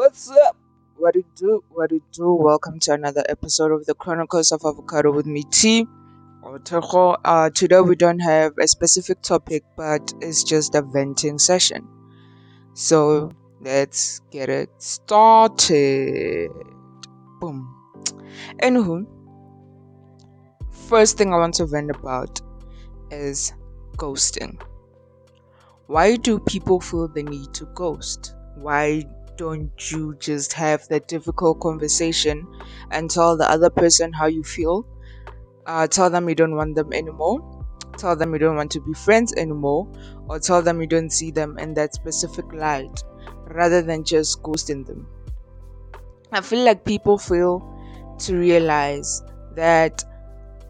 What's up? What do you do? What do you do? Welcome to another episode of the Chronicles of Avocado with me, T. Uh, today we don't have a specific topic, but it's just a venting session. So let's get it started. Boom. Anywho, first thing I want to vent about is ghosting. Why do people feel the need to ghost? Why don't you just have that difficult conversation and tell the other person how you feel? Uh, tell them you don't want them anymore. Tell them you don't want to be friends anymore, or tell them you don't see them in that specific light rather than just ghosting them. I feel like people fail to realize that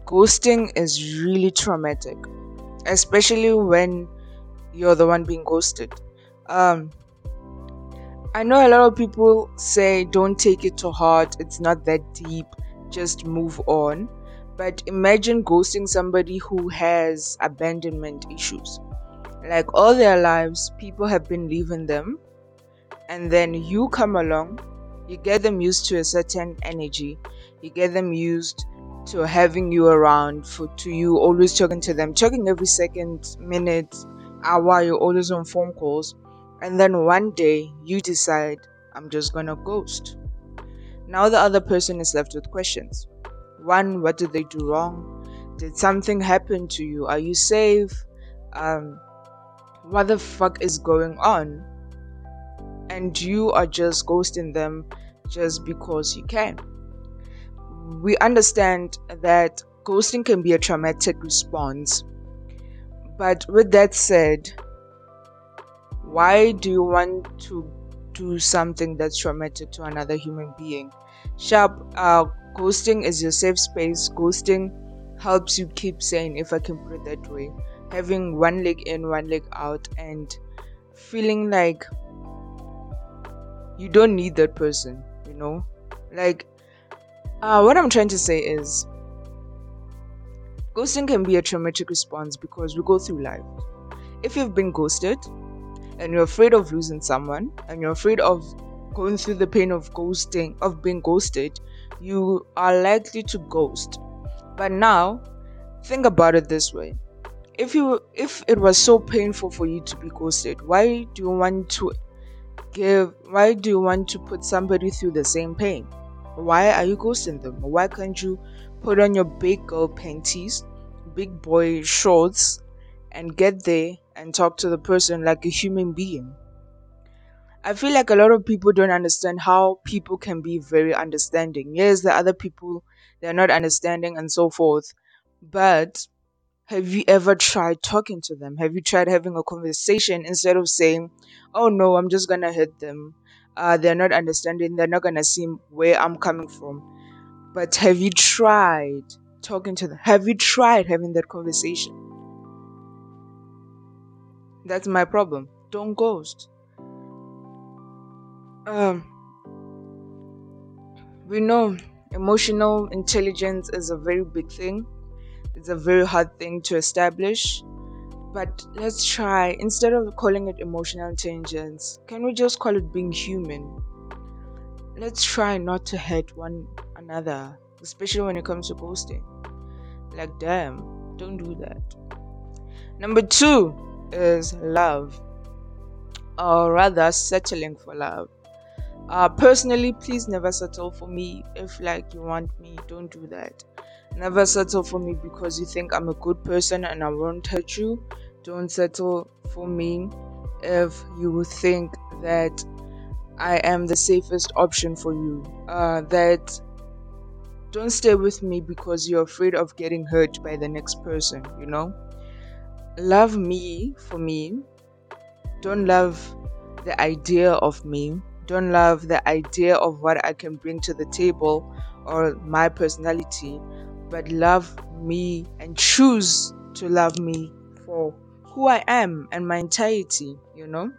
ghosting is really traumatic, especially when you're the one being ghosted. Um, I know a lot of people say don't take it to heart, it's not that deep, just move on. But imagine ghosting somebody who has abandonment issues. Like all their lives, people have been leaving them, and then you come along, you get them used to a certain energy, you get them used to having you around, for to you always talking to them, talking every second, minute, hour, you're always on phone calls and then one day you decide, I'm just gonna ghost. Now the other person is left with questions. One, what did they do wrong? Did something happen to you? Are you safe? Um, what the fuck is going on? And you are just ghosting them just because you can. We understand that ghosting can be a traumatic response. But with that said, why do you want to do something that's traumatic to another human being? Sharp, uh, ghosting is your safe space. Ghosting helps you keep sane, if I can put it that way. Having one leg in, one leg out, and feeling like you don't need that person, you know? Like, uh, what I'm trying to say is ghosting can be a traumatic response because we go through life. If you've been ghosted, and you're afraid of losing someone and you're afraid of going through the pain of ghosting of being ghosted you are likely to ghost. But now think about it this way. If you if it was so painful for you to be ghosted why do you want to give why do you want to put somebody through the same pain? Why are you ghosting them? Why can't you put on your big girl panties big boy shorts and get there and talk to the person like a human being. I feel like a lot of people don't understand how people can be very understanding. Yes, the other people they're not understanding and so forth. But have you ever tried talking to them? Have you tried having a conversation instead of saying, "Oh no, I'm just gonna hit them. Uh, they're not understanding. They're not gonna see where I'm coming from." But have you tried talking to them? Have you tried having that conversation? That's my problem. Don't ghost. Um, we know emotional intelligence is a very big thing. It's a very hard thing to establish. But let's try, instead of calling it emotional intelligence, can we just call it being human? Let's try not to hurt one another, especially when it comes to ghosting. Like, damn, don't do that. Number two, is love, or rather, settling for love. Uh, personally, please never settle for me. If like you want me, don't do that. Never settle for me because you think I'm a good person and I won't hurt you. Don't settle for me if you think that I am the safest option for you. Uh, that don't stay with me because you're afraid of getting hurt by the next person, you know? Love me for me. Don't love the idea of me. Don't love the idea of what I can bring to the table or my personality, but love me and choose to love me for who I am and my entirety, you know?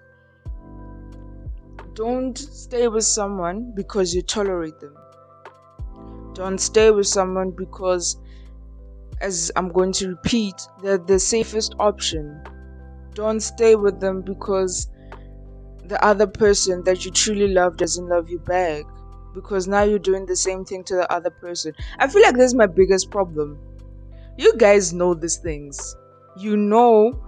Don't stay with someone because you tolerate them. Don't stay with someone because as I'm going to repeat, they're the safest option. Don't stay with them because the other person that you truly love doesn't love you back because now you're doing the same thing to the other person. I feel like that's my biggest problem. You guys know these things. You know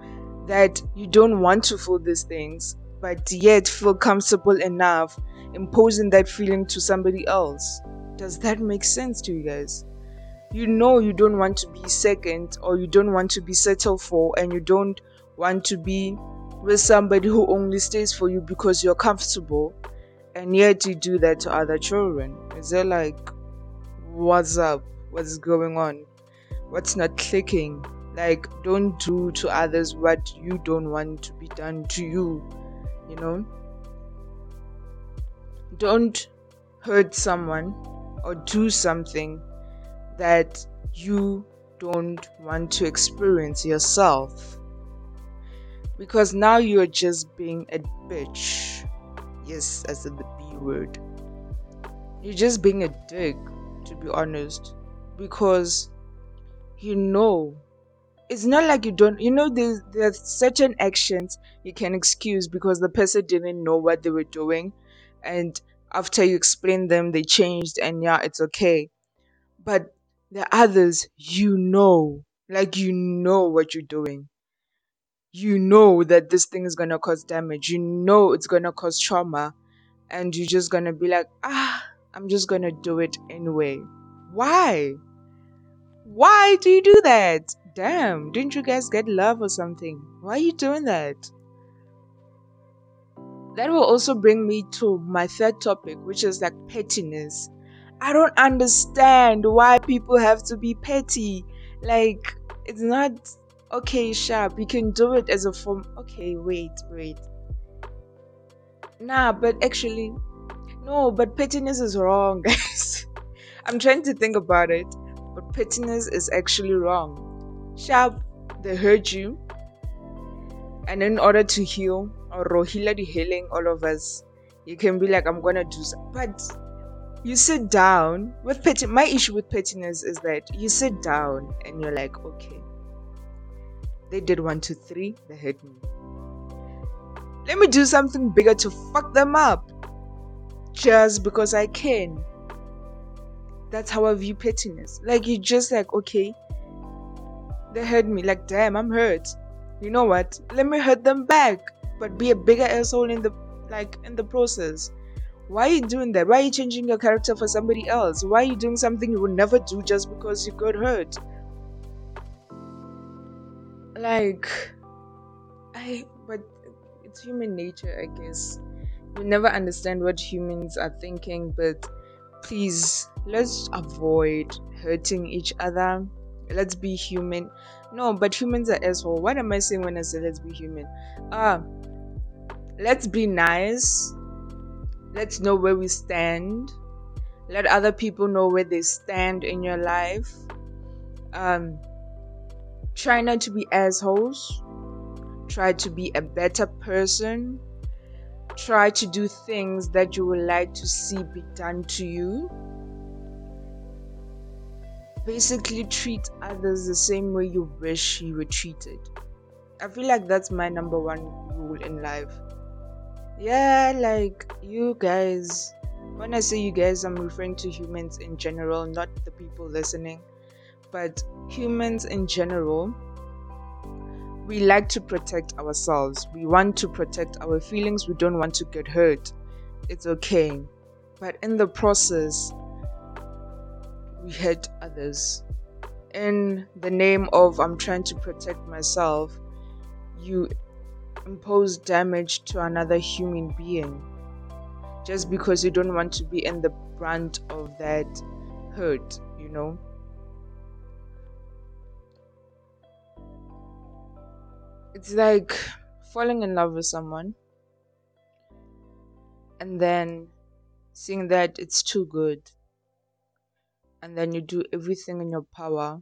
that you don't want to feel these things, but yet feel comfortable enough imposing that feeling to somebody else. Does that make sense to you guys? You know you don't want to be second or you don't want to be settled for and you don't want to be with somebody who only stays for you because you're comfortable and yet you do that to other children. Is it like what's up? What's going on? What's not clicking? Like don't do to others what you don't want to be done to you, you know? Don't hurt someone or do something that you don't want to experience yourself. Because now you're just being a bitch. Yes, as in the B word. You're just being a dick, to be honest. Because you know it's not like you don't you know there's there's certain actions you can excuse because the person didn't know what they were doing and after you explain them they changed and yeah it's okay but the others you know like you know what you're doing. You know that this thing is gonna cause damage. You know it's gonna cause trauma. And you're just gonna be like ah i'm just gonna do it anyway. Why? Why do you do that? Damn didn't you guys get love or something? Why are you doing that? That will also bring me to my third topic, which is like pettiness. I don't understand why people have to be petty. Like, it's not okay, sharp. You can do it as a form. Okay, wait, wait. Nah, but actually, no, but pettiness is wrong, guys. I'm trying to think about it, but pettiness is actually wrong. Sharp, they hurt you, and in order to heal, or Rohila the healing all of us. You can be like, I'm gonna do so. But you sit down with petty my issue with pettiness is that you sit down and you're like, okay. They did one, two, three, they hurt me. Let me do something bigger to fuck them up. Just because I can. That's how I view pettiness. Like you just like, okay, they hurt me. Like, damn, I'm hurt. You know what? Let me hurt them back but be a bigger asshole in the like in the process. Why are you doing that? Why are you changing your character for somebody else? Why are you doing something you would never do just because you got hurt? Like, I, but it's human nature, I guess. We never understand what humans are thinking, but please, let's avoid hurting each other. Let's be human. No, but humans are asshole. What am I saying when I say let's be human? Ah, let's be nice. Let's know where we stand. Let other people know where they stand in your life. Um, try not to be assholes. Try to be a better person. Try to do things that you would like to see be done to you. Basically, treat others the same way you wish you were treated. I feel like that's my number one rule in life yeah like you guys when i say you guys i'm referring to humans in general not the people listening. But humans in general we like to protect ourselves. We want to protect our feelings. We don't want to get hurt. It's okay. But in the process we hurt others. In the name of i'm trying to protect myself you impose damage to another human being just because you don't want to be in the brunt of that hurt, you know? It's like falling in love with someone and then seeing that it's too good, and then you do everything in your power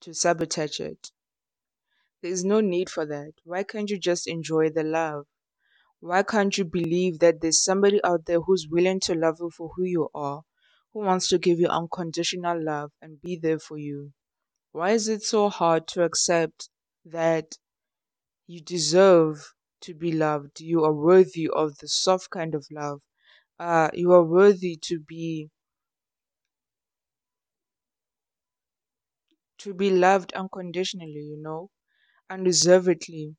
to sabotage it. There's no need for that. Why can't you just enjoy the love? Why can't you believe that there's somebody out there who's willing to love you for who you are, who wants to give you unconditional love and be there for you? Why is it so hard to accept that you deserve to be loved. You are worthy of the soft kind of love. Uh, you are worthy to be to be loved unconditionally, you know, unreservedly.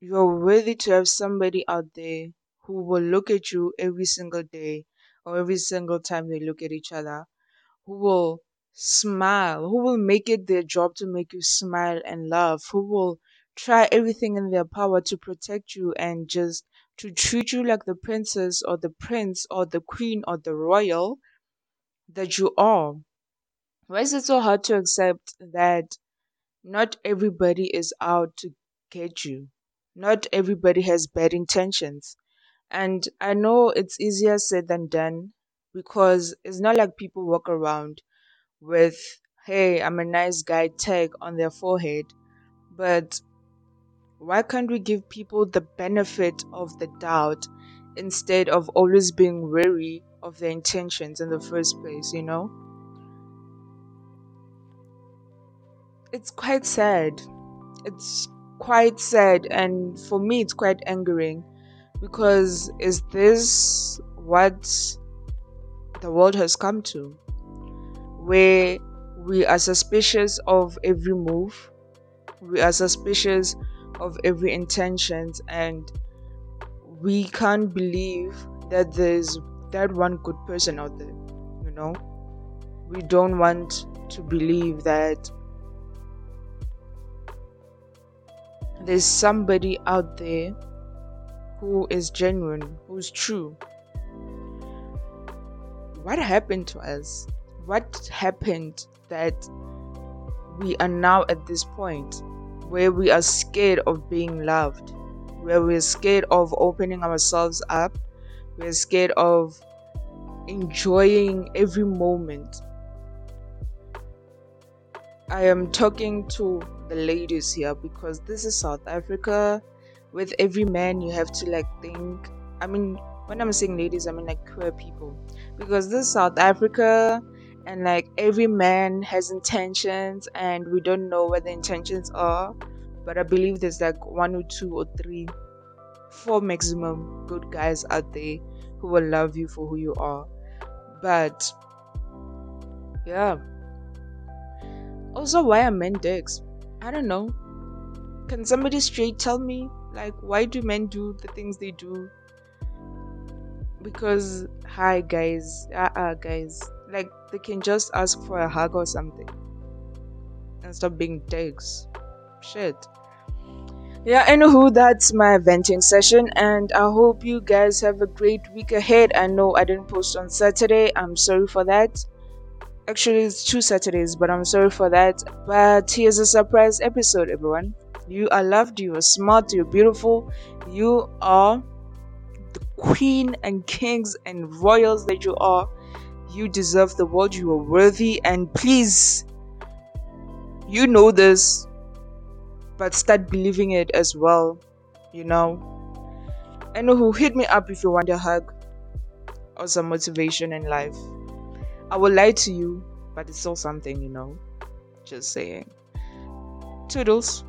You are worthy to have somebody out there who will look at you every single day or every single time they look at each other, who will smile, who will make it their job to make you smile and laugh, who will try everything in their power to protect you and just to treat you like the princess or the prince or the queen or the royal that you are. Why is it so hard to accept that not everybody is out to get you? Not everybody has bad intentions. And I know it's easier said than done because it's not like people walk around with, hey, I'm a nice guy tag on their forehead. But why can't we give people the benefit of the doubt instead of always being wary of their intentions in the first place, you know? It's quite sad. It's quite sad, and for me, it's quite angering because is this what the world has come to? Where we are suspicious of every move, we are suspicious of every intentions, and we can't believe that there's that one good person out there, you know? We don't want to believe that there's somebody out there who is genuine, who's true. What happened to us? What happened that we are now at this point where we are scared of being loved, where we're scared of opening ourselves up, we're scared of enjoying every moment. I am talking to the ladies here because this is South Africa. With every man, you have to like think. I mean, when I'm saying ladies, I mean like queer people because this is South Africa and like every man has intentions and we don't know what the intentions are. But I believe there's like one or two or three, four maximum good guys out there who will love you for who you are. But yeah. Also, why are men dicks? I don't know. Can somebody straight tell me, like, why do men do the things they do? Because, hi, guys, uh uh, guys, like, they can just ask for a hug or something and stop being dicks. Shit. Yeah, anywho, that's my venting session, and I hope you guys have a great week ahead. I know I didn't post on Saturday, I'm sorry for that actually it's two saturdays but i'm sorry for that. But here's a surprise episode everyone. You are loved you are smart you're beautiful. You are the queen and kings and royals that you are. You deserve the world you are worthy. And please you know this but start believing it as well you know. I know who hit me up if you want a hug or some motivation in life I will lie to you, but it's still something, you know. Just saying. Toodles.